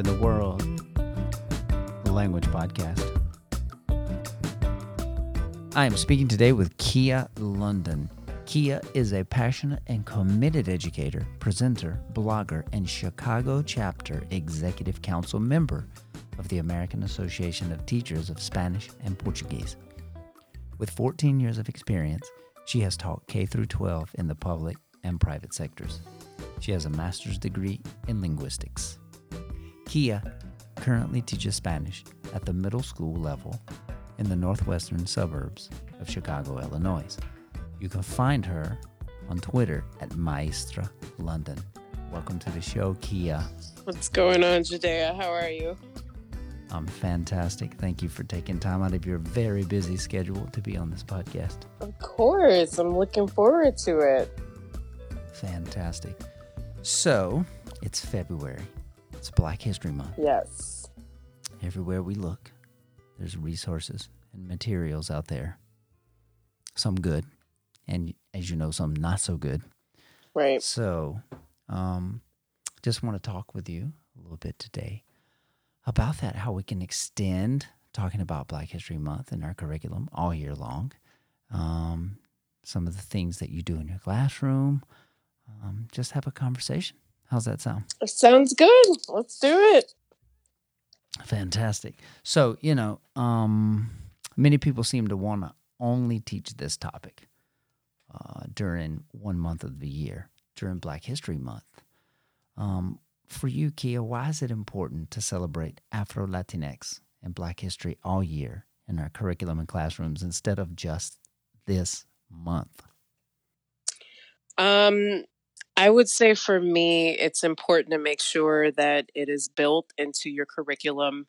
in the World, the language podcast. I am speaking today with Kia London. Kia is a passionate and committed educator, presenter, blogger, and Chicago chapter executive council member of the American Association of Teachers of Spanish and Portuguese. With 14 years of experience, she has taught K through 12 in the public and private sectors. She has a master's degree in linguistics. Kia currently teaches Spanish at the middle school level in the northwestern suburbs of Chicago, Illinois. You can find her on Twitter at Maestra London. Welcome to the show, Kia. What's going on, Judea? How are you? I'm fantastic. Thank you for taking time out of your very busy schedule to be on this podcast. Of course. I'm looking forward to it. Fantastic. So, it's February. It's Black History Month. Yes. Everywhere we look, there's resources and materials out there. Some good, and as you know, some not so good. Right. So, um, just want to talk with you a little bit today about that, how we can extend talking about Black History Month in our curriculum all year long. Um, some of the things that you do in your classroom. Um, just have a conversation. How's that sound? Sounds good. Let's do it. Fantastic. So, you know, um, many people seem to want to only teach this topic uh, during one month of the year, during Black History Month. Um, for you, Kia, why is it important to celebrate Afro Latinx and Black history all year in our curriculum and classrooms instead of just this month? Um, I would say for me, it's important to make sure that it is built into your curriculum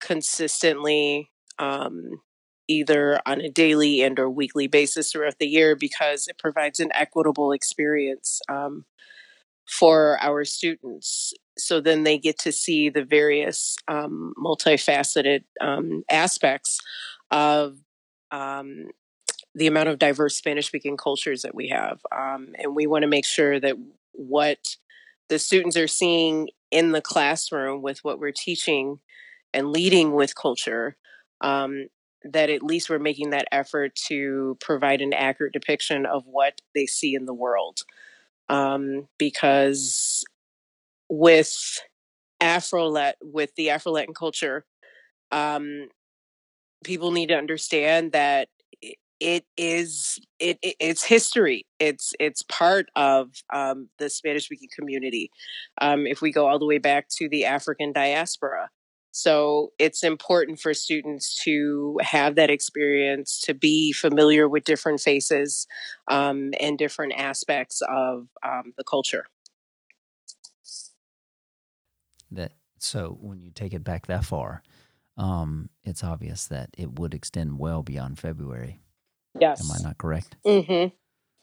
consistently, um, either on a daily and or weekly basis throughout the year, because it provides an equitable experience um, for our students. So then they get to see the various um, multifaceted um, aspects of um, the amount of diverse Spanish speaking cultures that we have. Um, and we want to make sure that what the students are seeing in the classroom with what we're teaching and leading with culture, um, that at least we're making that effort to provide an accurate depiction of what they see in the world. Um, because with Afro with the Afro Latin culture, um, people need to understand that it is it, it, it's history. It's it's part of um, the spanish speaking community um, if we go all the way back to the african diaspora. So it's important for students to have that experience to be familiar with different faces um, and different aspects of um, the culture. That so when you take it back that far um, it's obvious that it would extend well beyond february Yes. Am I not correct? Mm-hmm.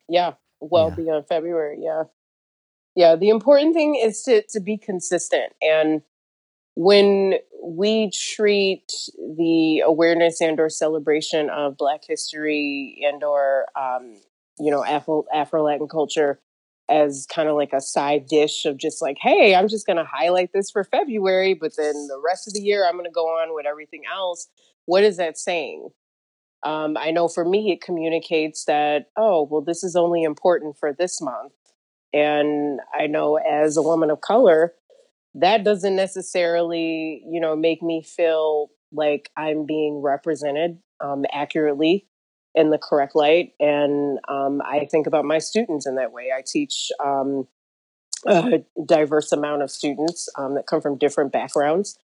Yeah. Well yeah. beyond February. Yeah. Yeah. The important thing is to, to be consistent. And when we treat the awareness and or celebration of Black history and or, um, you know, Afro, Afro-Latin culture as kind of like a side dish of just like, hey, I'm just going to highlight this for February, but then the rest of the year I'm going to go on with everything else. What is that saying? Um, I know for me, it communicates that, oh, well, this is only important for this month. And I know as a woman of color, that doesn't necessarily, you know, make me feel like I'm being represented um, accurately in the correct light. And um, I think about my students in that way. I teach um, a diverse amount of students um, that come from different backgrounds.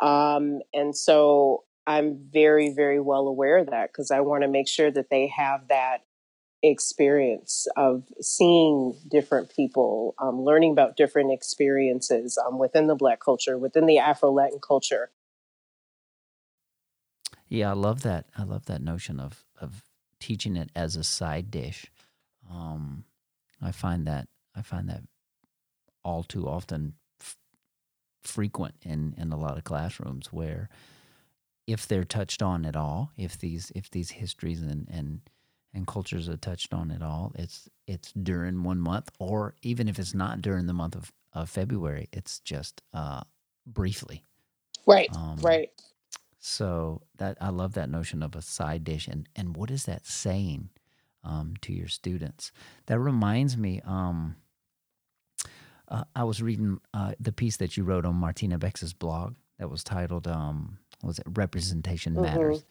Um, and so I'm very, very well aware of that because I want to make sure that they have that experience of seeing different people, um, learning about different experiences um, within the Black culture, within the Afro Latin culture. Yeah, I love that. I love that notion of of teaching it as a side dish. Um, I find that I find that all too often f- frequent in in a lot of classrooms where if they're touched on at all, if these if these histories and and and cultures are touched on at all, it's it's during one month, or even if it's not during the month of, of February, it's just uh, briefly. Right. Um, right. So that I love that notion of a side dish, and and what is that saying um, to your students? That reminds me. Um, uh, I was reading uh, the piece that you wrote on Martina Bex's blog that was titled um, was it Representation mm-hmm. Matters,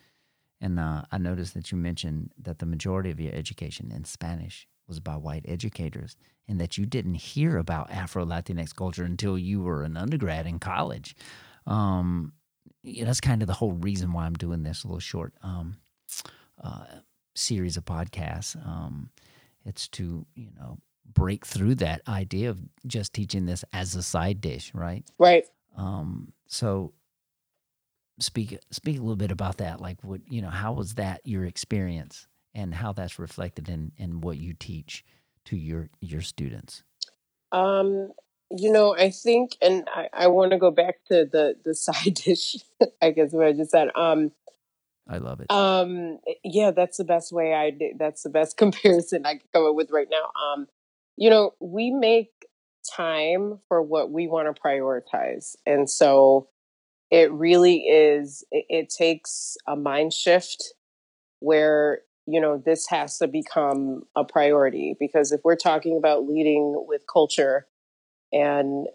and uh, I noticed that you mentioned that the majority of your education in Spanish was by white educators, and that you didn't hear about Afro Latinx culture until you were an undergrad in college. Um, yeah, that's kind of the whole reason why I'm doing this little short um, uh, series of podcasts. Um, it's to you know break through that idea of just teaching this as a side dish, right? Right. Um, so speak speak a little bit about that. Like, what you know, how was that your experience, and how that's reflected in in what you teach to your your students? Um, you know, I think, and I, I want to go back to the the side dish. I guess what I just said. Um, I love it. Um, yeah, that's the best way I did. That's the best comparison I can come up with right now. Um, you know, we make time for what we want to prioritize, and so it really is. It, it takes a mind shift where you know this has to become a priority because if we're talking about leading with culture and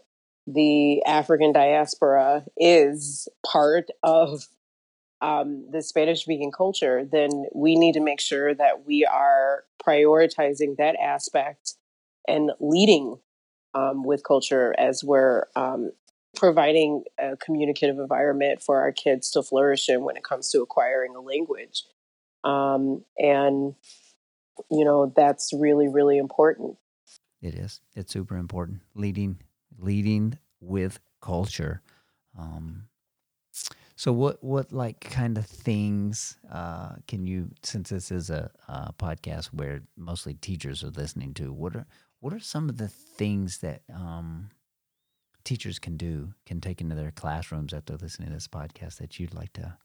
the African diaspora is part of um, the Spanish speaking culture, then we need to make sure that we are prioritizing that aspect and leading um, with culture as we're um, providing a communicative environment for our kids to flourish in when it comes to acquiring a language. Um, and, you know, that's really, really important. It is. It's super important. Leading leading with culture. Um, so what what like kind of things uh, can you since this is a, a, podcast where mostly teachers are listening to what are what are some of the things that um, teachers can do can take into their classrooms after listening to this podcast that you'd like to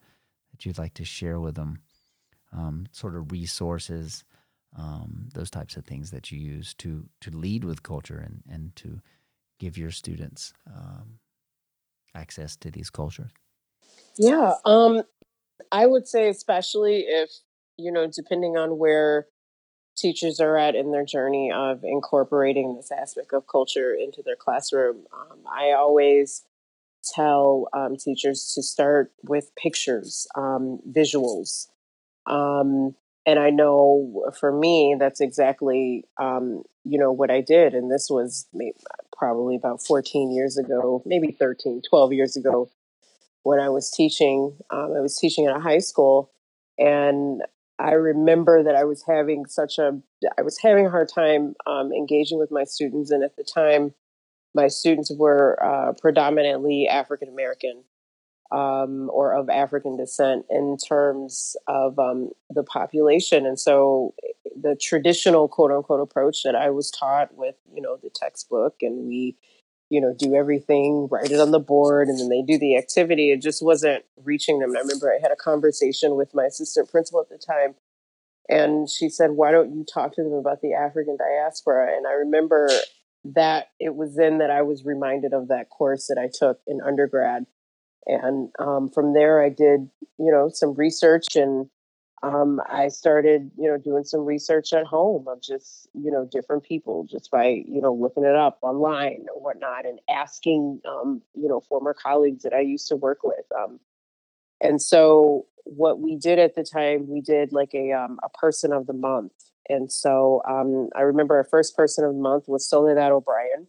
that you'd like to share with them um, sort of resources um, those types of things that you use to to lead with culture and and to give your students um, access to these cultures? Yeah, um, I would say especially if you know, depending on where teachers are at in their journey of incorporating this aspect of culture into their classroom. Um, I always tell um, teachers to start with pictures, um, visuals. Um, and I know for me, that's exactly, um, you know, what I did. And this was probably about 14 years ago, maybe 13, 12 years ago when I was teaching. Um, I was teaching at a high school and I remember that I was having such a, I was having a hard time um, engaging with my students. And at the time, my students were uh, predominantly African American um, or of African descent in terms of um, the population. And so the traditional quote unquote approach that I was taught with, you know, the textbook and we, you know, do everything, write it on the board, and then they do the activity. It just wasn't reaching them. And I remember I had a conversation with my assistant principal at the time, and she said, Why don't you talk to them about the African diaspora? And I remember that it was then that I was reminded of that course that I took in undergrad and um, from there, I did, you know, some research and um, I started, you know, doing some research at home of just, you know, different people just by, you know, looking it up online or whatnot and asking, um, you know, former colleagues that I used to work with. Um, and so what we did at the time, we did like a, um, a person of the month. And so um, I remember our first person of the month was Soledad O'Brien,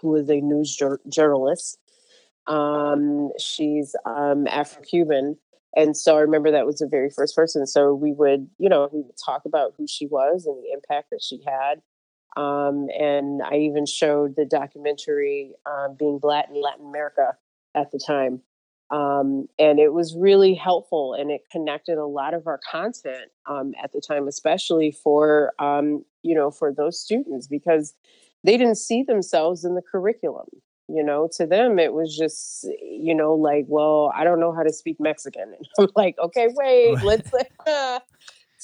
who is a news jur- journalist um, she's Afro Cuban. And so I remember that was the very first person. So we would, you know, we would talk about who she was and the impact that she had. Um, and I even showed the documentary um, Being Black in Latin America at the time. Um, and it was really helpful and it connected a lot of our content um, at the time, especially for, um, you know, for those students because they didn't see themselves in the curriculum you know to them it was just you know like well i don't know how to speak mexican and i'm like okay wait let's uh,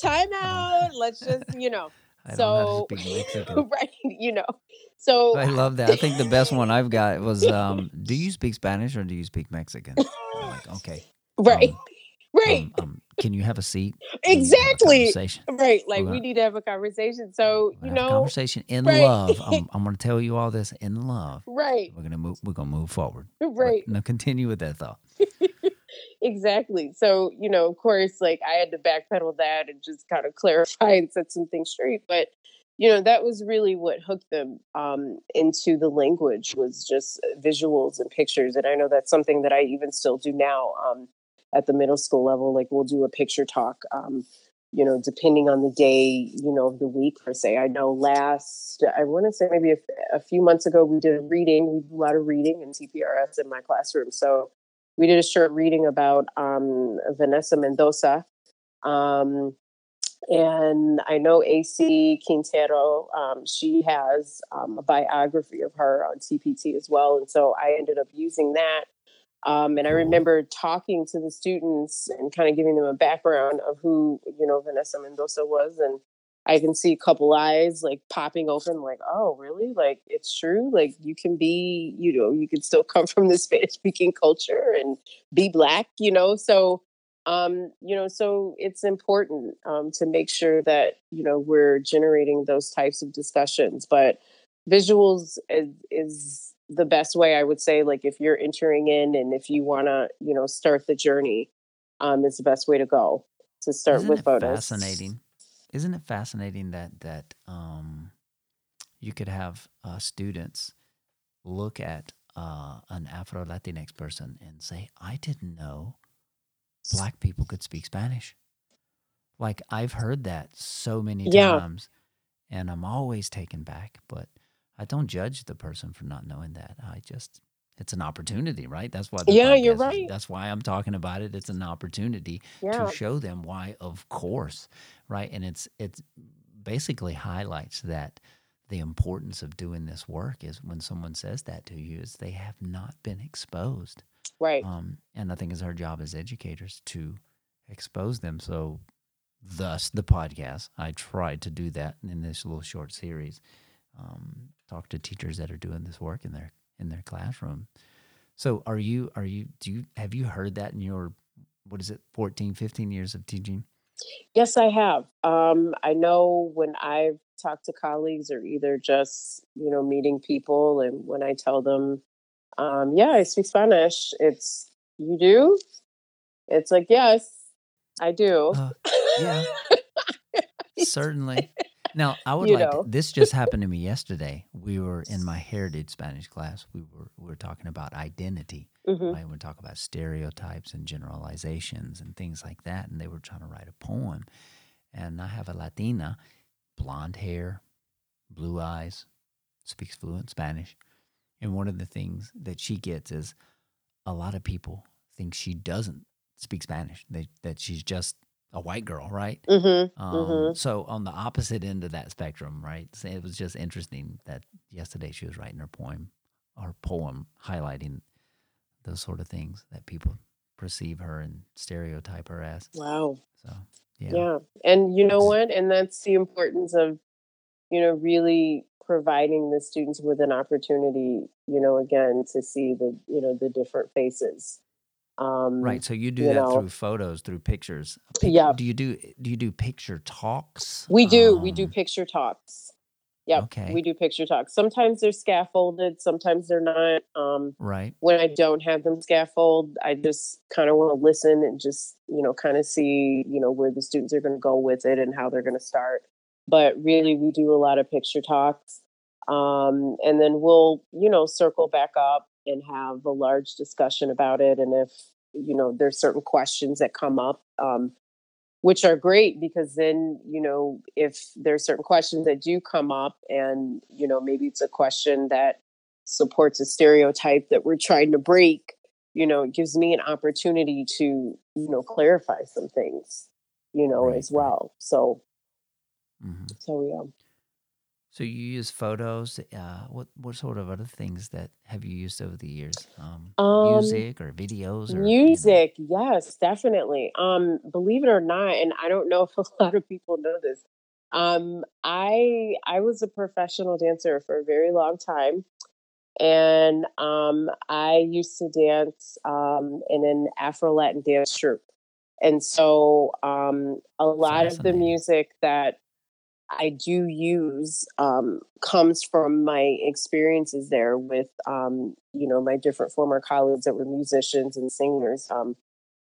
time out let's just you know I don't know to So, right, you know. So, I love that. I think the best one I've got was, um, "Do you speak Spanish or do you speak Mexican?" Like, okay, right, um, right, um, um, can you have a seat? We need to have a exactly. Right, like gonna, we need to have a conversation. So, you gonna have a know, conversation in right, love. I'm, I'm gonna tell you all this in love. right, We're gonna move. We're gonna move forward. Right. now continue with that thought. Exactly. So, you know, of course, like I had to backpedal that and just kind of clarify and set some things straight. But, you know, that was really what hooked them um, into the language was just visuals and pictures. And I know that's something that I even still do now um, at the middle school level. Like we'll do a picture talk, um, you know, depending on the day, you know, of the week per se. I know last, I want to say maybe a, a few months ago, we did a reading. We do a lot of reading in TPRS in my classroom. So, we did a short reading about um, Vanessa Mendoza. Um, and I know AC Quintero, um, she has um, a biography of her on TPT as well. And so I ended up using that. Um, and I remember talking to the students and kind of giving them a background of who, you know, Vanessa Mendoza was. And I can see a couple eyes like popping open, like, oh, really? Like, it's true. Like, you can be, you know, you can still come from the Spanish speaking culture and be Black, you know? So, um, you know, so it's important um, to make sure that, you know, we're generating those types of discussions. But visuals is, is the best way, I would say. Like, if you're entering in and if you want to, you know, start the journey, um, is the best way to go to start Isn't with it photos. fascinating? Isn't it fascinating that that um, you could have uh, students look at uh, an Afro Latinx person and say, "I didn't know black people could speak Spanish." Like I've heard that so many Yeah. times, and I'm always taken back. But I don't judge the person for not knowing that. I just it's an opportunity, right? That's why the Yeah, you're podcast right. That's why I'm talking about it. It's an opportunity to show them why of course right and it's it's basically highlights that the importance of doing this work is when someone says that to you is they have not been exposed Right. um, and i think it's our job as educators to expose them so thus the podcast i tried to do that in this little short series um, talk to teachers that are doing this work in their in their classroom so are you are you do you have you heard that in your what is it 14 15 years of teaching Yes, I have. Um, I know when I've talked to colleagues or either just, you know, meeting people and when I tell them, um, yeah, I speak Spanish, it's, you do? It's like, yes, I do. uh, yeah Certainly. Now, I would You like know. this just happened to me yesterday. We were in my heritage Spanish class. We were we were talking about identity. Mhm. Right? We talk about stereotypes and generalizations and things like that. And they were trying to write a poem. And I have a Latina, blonde hair, blue eyes, speaks fluent Spanish. And one of the things that she gets is a lot of people think she doesn't speak Spanish. They, that she's just a white girl, right? Mhm. Um, Mhm. So on the opposite end of that spectrum, right? So it was just interesting that yesterday she was writing her poem, her poem highlighting those sort of things that people perceive her and stereotype her as. Wow. So yeah, Yeah. And you know what? And that's the importance of, you know, really providing the students with an opportunity, you know, again, to see the, you know, the different faces. Um, right. So you do you that know. through photos, through pictures. Pic- Yeah. Do you do do you do picture talks? We do. we do Um, picture talks. Yep. Okay. We do picture talks. Sometimes they're scaffolded, sometimes they're not. Um, Right. when I don't have them scaffold, I just kind of want to listen and just, you know, kind of see, you know, where the students are going to go with it and how they're going to start. But really, we do a lot of picture talks. Um, and then we'll, you know, circle back up and have a large discussion about it. And if, you know, there's certain questions that come up, um, which are great because then, you know, if there's certain questions that do come up and, you know, maybe it's a question that supports a stereotype that we're trying to break, you know, it gives me an opportunity to, you know, clarify some things, you know, Right, as well. So, hmm so yeah. So you use photos. Uh, what what sort of other things that have you used over the years? Um, Um, music or videos or you know? Music, yes, definitely. Um, believe it or not, and I don't know if a lot of people know this, Um, I I was a professional dancer for a very long time, and um, I used to dance um, in an Afro Latin dance troupe, and so um, a lot of the music that I do use um, comes from my experiences there with, um, you know, my different former colleagues that were musicians and singers um,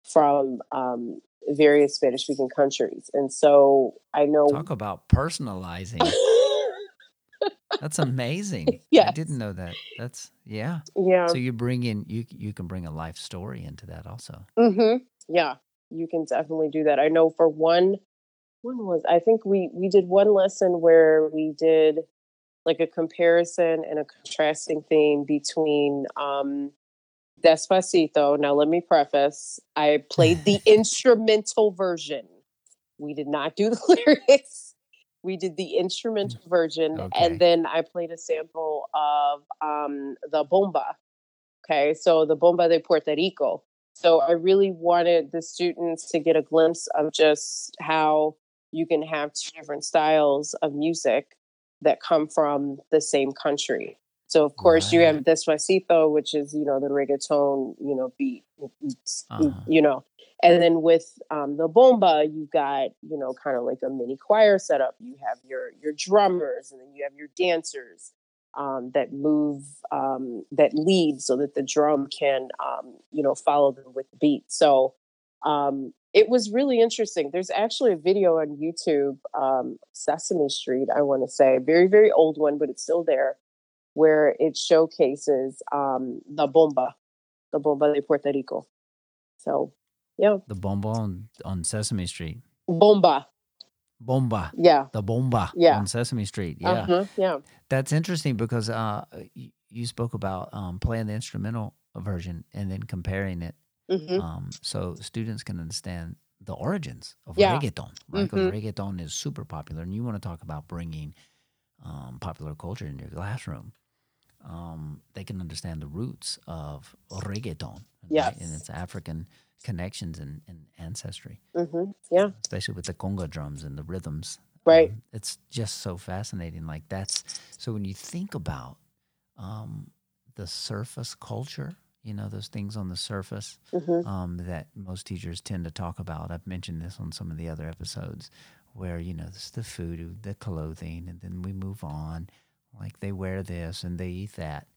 from um, various Spanish speaking countries. And so I know. Talk about personalizing. That's amazing. Yeah, I didn't know that. That's yeah. Yeah. So you bring in you you can bring a life story into that also. Mm-hmm. Yeah, you can definitely do that. I know for one when was I think we we did one lesson where we did like a comparison and a contrasting theme between um Despacito. Now let me preface, I played the instrumental version. We did not do the lyrics. We did the instrumental version Okay. and then I played a sample of um the bomba. Okay, so the bomba de Puerto Rico. So I really wanted the students to get a glimpse of just how you can have two different styles of music that come from the same country. So of course you Right. have Despacito, which is you know the reggaeton, you know beat, Uh-huh. you know, and then with um, the bomba, you've got you know kind of like a mini choir setup. You have your your drummers, and then you have your dancers um, that move um, that lead so that the drum can um, you know follow them with the beat. So um, it was really interesting. There's actually a video on YouTube, um, Sesame Street, I want to say, very very old one, but it's still there, where it showcases um, the bomba, the bomba de Puerto Rico. So yeah, The bomba on, on Sesame Street. bomba, Bomba. yeah, The bomba Yeah. on Sesame Street. Yeah. uh-huh, yeah, That's interesting because uh, you, you spoke about um, playing the instrumental version and then comparing it hmm um, so students can understand the origins of Yeah. reggaeton. Right? Because Mhm. reggaeton is super popular, and you want to talk about bringing um, popular culture in your classroom. Um, they can understand the roots of reggaeton right? and its African connections and, and ancestry, hmm yeah, especially with the conga drums and the rhythms. right, Um, it's just so fascinating. Like that's so when you think about um, the surface culture, you know, those things on the surface hmm um, that most teachers tend to talk about. I've mentioned this on some of the other episodes where, you know, this the food, the clothing, and then we move on. Like they wear this and they eat that.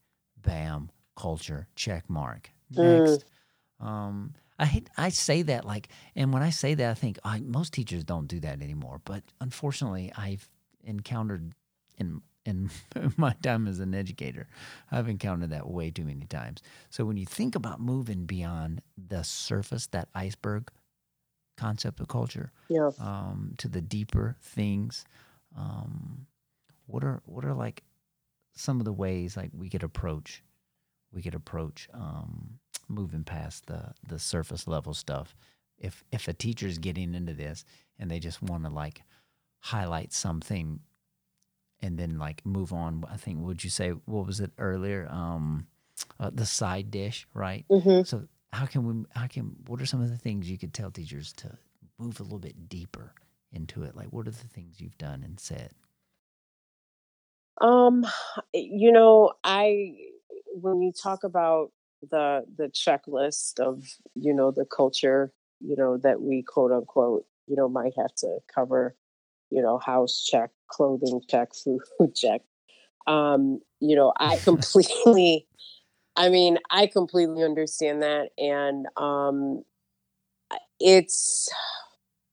Bam, culture, check mark. Mm. Next. Um, I hate, I say that like, and when I say that, I think I, most teachers don't do that anymore. But unfortunately, I've encountered in in my time as an educator, I've encountered that way too many times. So when you think about moving beyond the surface, that iceberg concept of culture, yeah. um, to the deeper things, um, what are what are like some of the ways like we could approach we could approach um, moving past the the surface level stuff. If if a teacher's getting into this and they just want to like highlight something and then like move on, I think would you say what was it earlier? Um, uh, the side dish, right? hmm So how can we? How can? What are some of the things you could tell teachers to move a little bit deeper into it? Like, what are the things you've done and said? Um, you know, I when you talk about the the checklist of you know the culture, you know that we quote unquote, you know, might have to cover, you know, house check, clothing check, food check. Um, you know, I completely, I mean, I completely understand that, and um, it's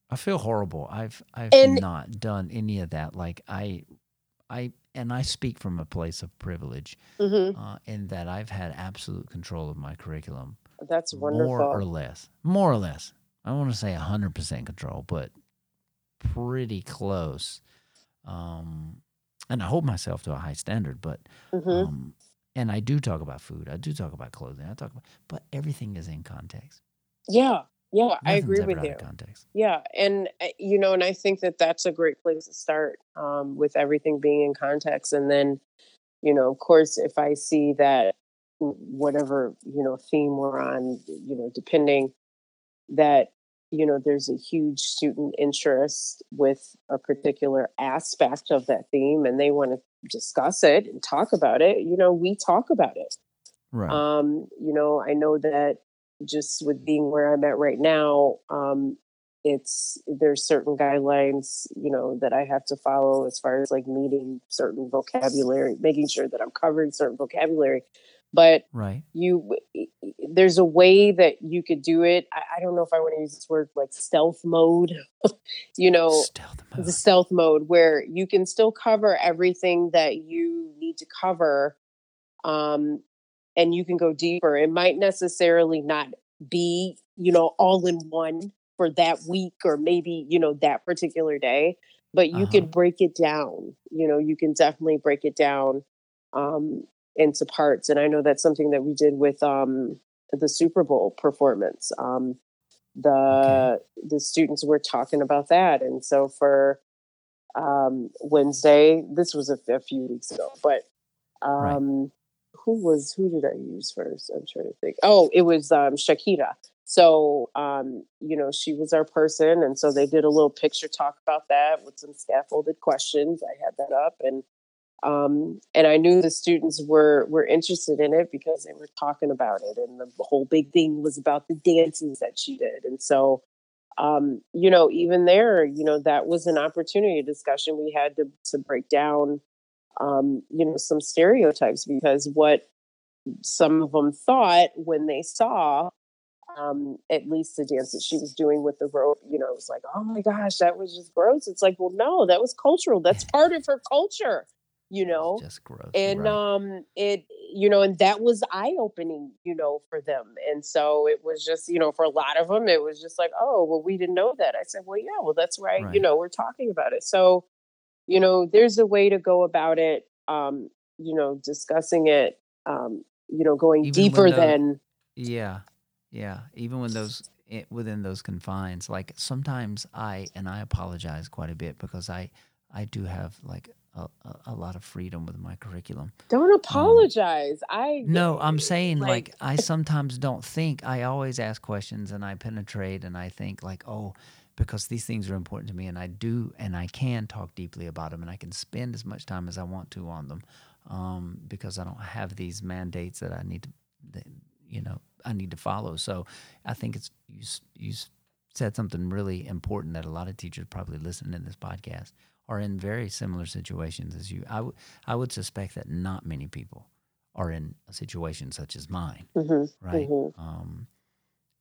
I feel horrible. I've I've And- not done any of that. Like I, I and I speak from a place of privilege, mhm, uh, in that I've had absolute control of my curriculum, that's wonderful. more or less, more or less. I don't want to say hundred percent control, but pretty close. Um, and I hold myself to a high standard, but hmm um, and I do talk about food. I do talk about clothing. I talk about, but everything is in context. Yeah, yeah, I agree with you. context. Yeah, and uh, you know, and I think that that's a great place to start um, with everything being in context, and then, you know, of course, if I see that whatever you know theme we're on, you know, depending that you know there's a huge student interest with a particular aspect of that theme and they want to discuss it and talk about it you know we talk about it. Right. Um you know i know that just with being where i'm at right now um it's there's certain guidelines you know that i have to follow as far as like meeting certain vocabulary making sure that i'm covering certain vocabulary but right. you there's a way that you could do it. I, I don't know if i want to use this word like stealth mode you know stealth mode. the stealth mode where you can still cover everything that you need to cover um and you can go deeper it might necessarily not be you know all in one for that week or maybe you know that particular day but you uh-huh. can break it down you know you can definitely break it down um, into parts and i know that's something that we did with um, the super bowl performance um, the okay. the students were talking about that and so for um, wednesday this was a, a, few weeks ago but right. Um, who was who did i use first i'm trying to think oh it was um, shakira so, um, you know, she was our person. And so they did a little picture talk about that with some scaffolded questions. I had that up and um, and I knew the students were were interested in it because they were talking about it, and the whole big thing was about the dances that she did. And so, um, you know, even there, you know, that was an opportunity, discussion we had to to break down, um, you know, some stereotypes because what some of them thought when they saw um, at least the dance that she was doing with the rope, you know, it was like, oh my gosh, that was just gross. It's like, well, no, that was cultural. That's part of her culture, you know. just gross. And right. um, it, you know, and that was eye opening, you know, for them. And so it was just, you know, for a lot of them, it was just like, oh, well, we didn't know that. I said, well, yeah, well, that's right. right. You know, we're talking about it. So, you know, there's a way to go about it. Um, you know, discussing it. Um, you know, going Even deeper than yeah yeah, even when those eh, within those confines, like sometimes I and I apologize quite a bit because I I do have like a, a, lot of freedom with my curriculum. Don't um, apologize. Um, I no, I'm saying like, like I sometimes don't think. I always ask questions and I penetrate and I think like, oh, because these things are important to me and I do and I can talk deeply about them and I can spend as much time as I want to on them um, because I don't have these mandates that I need to, you know, I need to follow. So I think it's you you said something really important that a lot of teachers probably listening to this podcast are in very similar situations as you. I, w- I would suspect that not many people are in a situation such as mine, mm-hmm. right? Mm-hmm. Um,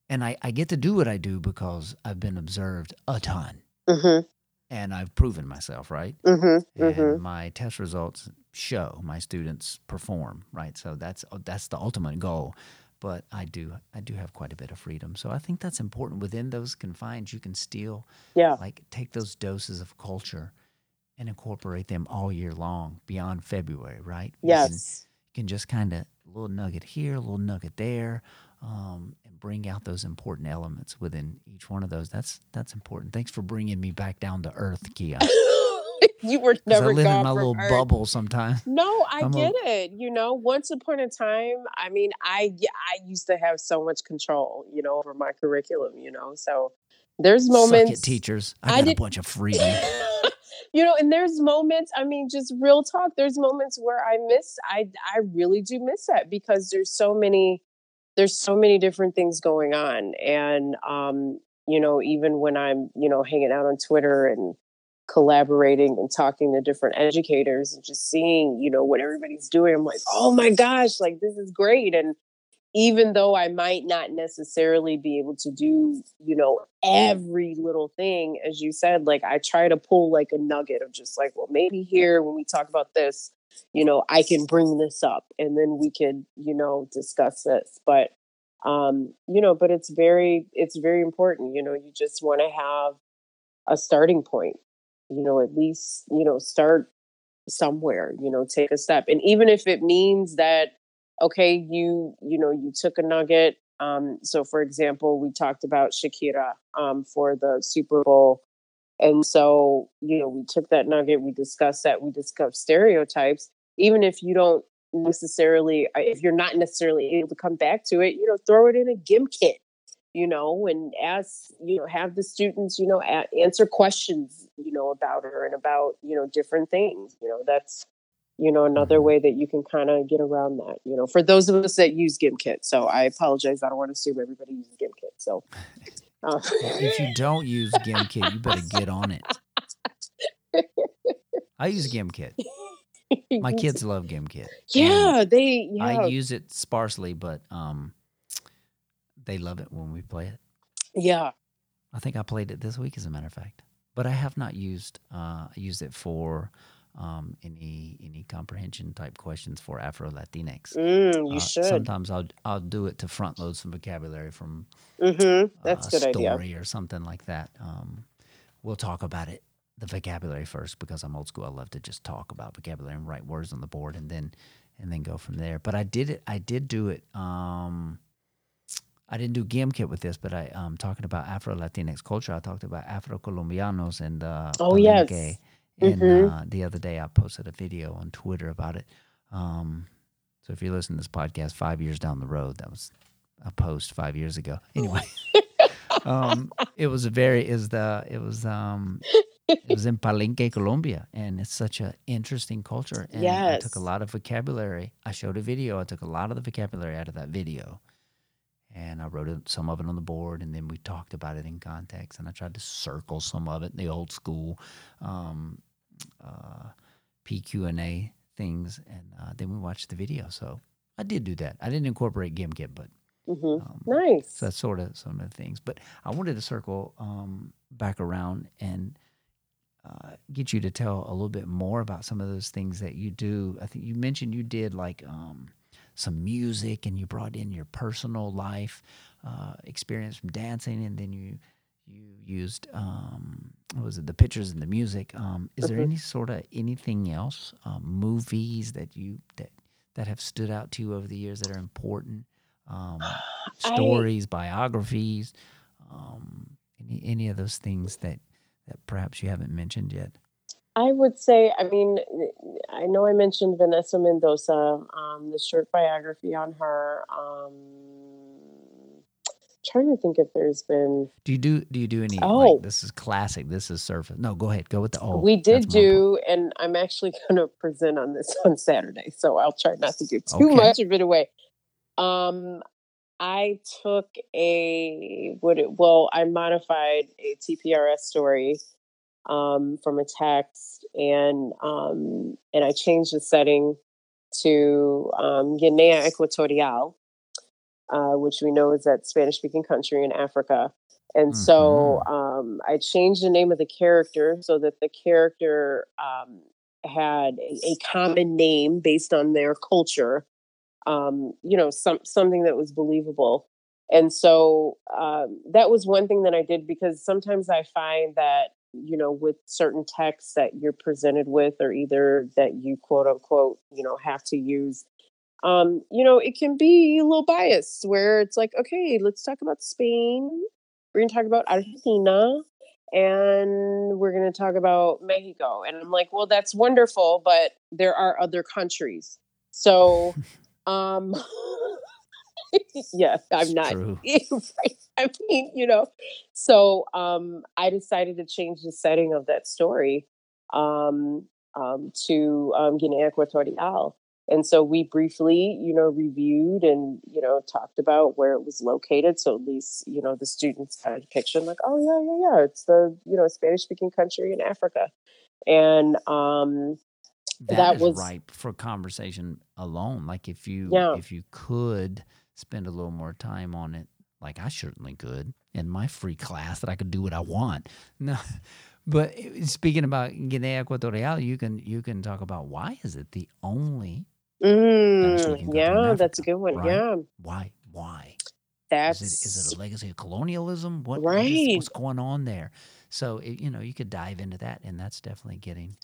and I, I get to do what I do because I've been observed a ton. Mm-hmm. And I've proven myself, right? Mm-hmm. And mm-hmm. my test results show my students perform, right? So that's that's the ultimate goal but I do I do have quite a bit of freedom. So I think that's important. Within those confines, you can still yeah. like take those doses of culture and incorporate them all year long beyond February, right? Yes. You can, you can just kind of a little nugget here, a little nugget there, um, and bring out those important elements within each one of those. That's that's important. Thanks for bringing me back down to earth, Kia. you were never. I live in my little Earth. bubble sometimes. No, I I'm get a, it. You know, once upon a time, I mean, I I used to have so much control, you know, over my curriculum. You know, so there's moments. It, teachers, I, got a bunch of freedom. you know, and there's moments. I mean, just real talk. There's moments where I miss. I I really do miss that because there's so many. There's so many different things going on, and um, you know, even when I'm, you know, hanging out on Twitter and collaborating and talking to different educators and just seeing, you know, what everybody's doing. I'm like, oh my gosh, like this is great. And even though I might not necessarily be able to do, you know, every little thing, as you said, like I try to pull like a nugget of just like, well, maybe here when we talk about this, you know, I can bring this up and then we could, you know, discuss this. But um, you know, but it's very, it's very important. You know, you just want to have a starting point you know, at least, you know, start somewhere, you know, take a step. And even if it means that, okay, you, you know, you took a nugget. Um, so for example, we talked about Shakira um, for the Super Bowl. And so, you know, we took that nugget, we discussed that, we discussed stereotypes. Even if you don't necessarily, uh, if you're not necessarily able to come back to it, you know, throw it in a GimKit you know, and ask, you know, have the students, you know, a- answer questions, you know, about her and about, you know, different things. You know, that's, you know, another Mhm. way that you can kind of get around that, you know, for those of us that use GimKit. So I apologize. I don't want to assume everybody uses GimKit. So, uh, If you don't use GimKit, you better get on it. I use GimKit. My kids love GimKit. and yeah, they, yeah, I use it sparsely, but um, they love it when we play it. yeah. I think I played it this week, as a matter of fact. But I have not used uh, used it for um, any any comprehension type questions for Afro Latinx. Mm, you Uh, should. Sometimes I'll I'll do it to front load some vocabulary from Mm-hmm. uh, That's a a good idea. story or something like that. Um, we'll talk about it, the vocabulary first, because I'm old school. I love to just talk about vocabulary and write words on the board, and then and then go from there. But I did it. I did do it. Um, I didn't do GimKit with this, but I um talking about Afro Latinx culture. I talked about Afro Colombianos and uh, Oh, yes. And Mhm. uh, the other day, I posted a video on Twitter about it. Um, so if you listen to this podcast five years down the road, that was a post five years ago. Anyway, um, it was a very is the it was um it was in Palenque, Colombia, and it's such an interesting culture. And I took a lot of vocabulary. I showed a video. I took a lot of the vocabulary out of that video, and I wrote it, some of it on the board, and then we talked about it in context. And I tried to circle some of it, the old school um, uh, PQ and A things, and uh, then we watched the video. So I did do that. I didn't incorporate GimKit, but hmm um, Nice. so that's sort of some of the things. But I wanted to circle um, back around and uh, get you to tell a little bit more about some of those things that you do. I think you mentioned you did like um, some music and you brought in your personal life uh, experience from dancing, and then you you used um, what was it the pictures and the music. Um, is there Mhm. any sort of anything else um, movies that you that that have stood out to you over the years that are important? Um, I- stories, biographies, um, any any of those things that that perhaps you haven't mentioned yet. I would say, I mean, I know I mentioned Vanessa Mendoza, um, the short biography on her. Um, trying to think if there's been. Do you do do you do any Oh. like this is classic, this is surface. No, go ahead. Go with the oh. we did do, and I'm actually going to present on this on Saturday, so I'll try not to give too Okay. much of it away. Um, I took a what? It, well, I modified a TPRS story um, from a text, and um, and I changed the setting to um, Guinea Equatorial, uh, which we know is that Spanish-speaking country in Africa. And so um, I changed the name of the character so that the character um, had a, a common name based on their culture. Um, you know, some something that was believable. And so um, that was one thing that I did because sometimes I find that you know with certain texts that you're presented with or either that you quote unquote you know have to use um you know it can be a little biased where it's like okay let's talk about spain. We're going to talk about argentina and we're going to talk about mexico. And i'm like well that's wonderful but there are other countries. So um yeah i'm not right. I mean, you know. So um I decided to change the setting of that story um um to um Guinea Equatorial. And so we briefly, you know, reviewed and, you know, talked about where it was located. So at least, you know, the students had a picture like, oh yeah, yeah, yeah. It's the, you know, Spanish speaking country in Africa. And um that was- ripe for conversation alone. Like if you Yeah. if you could spend a little more time on it, like I certainly could in my free class that I could do what I want. No, but speaking about Guinea Equatorial, you can you can talk about why is it the only mm, speaking country in yeah, that's a good one. right? Yeah. why why That's is it is it a legacy of colonialism? What what is- Right. what's going on there? So it, you know you could dive into that, and that's definitely getting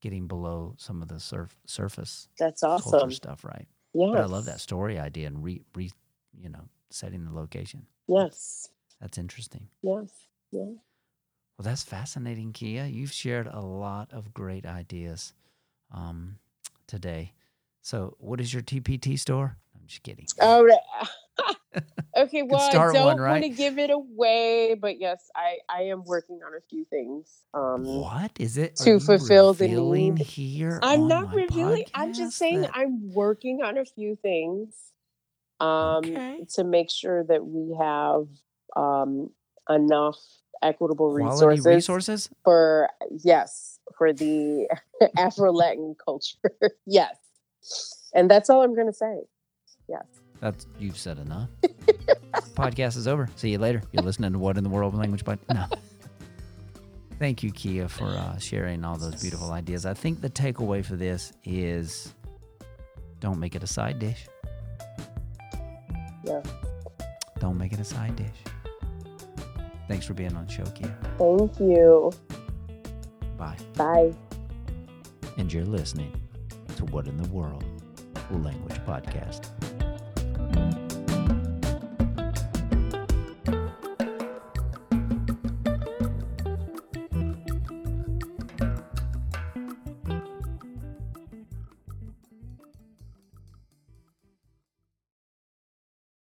getting below some of the surf, surface that's awesome. stuff, right? Yeah. But I love that story idea and re, re you know setting the location. Yes. That's interesting. Yes. Yeah. Well, that's fascinating, Kia. You've shared a lot of great ideas um, today. So, what is your TPT store? I'm just kidding. Oh. Okay, well, I don't one, right? want to give it away, but yes, I I am working on a few things. Um, what is it to fulfill the need here? I'm not revealing. I'm just saying that... I'm working on a few things um, okay. to make sure that we have um, enough equitable resources, resources for yes for the Afro Latin culture. yes, and that's all I'm going to say. Yes. That's you've said enough. Podcast is over. See you later. You're listening to What in the World Language But No. Thank you, Kia, for uh, sharing all those beautiful ideas. I think the takeaway for this is don't make it a side dish. Yeah. Don't make it a side dish. Thanks for being on the show, Kia. Thank you. Bye. Bye. And you're listening to What in the World Language Podcast.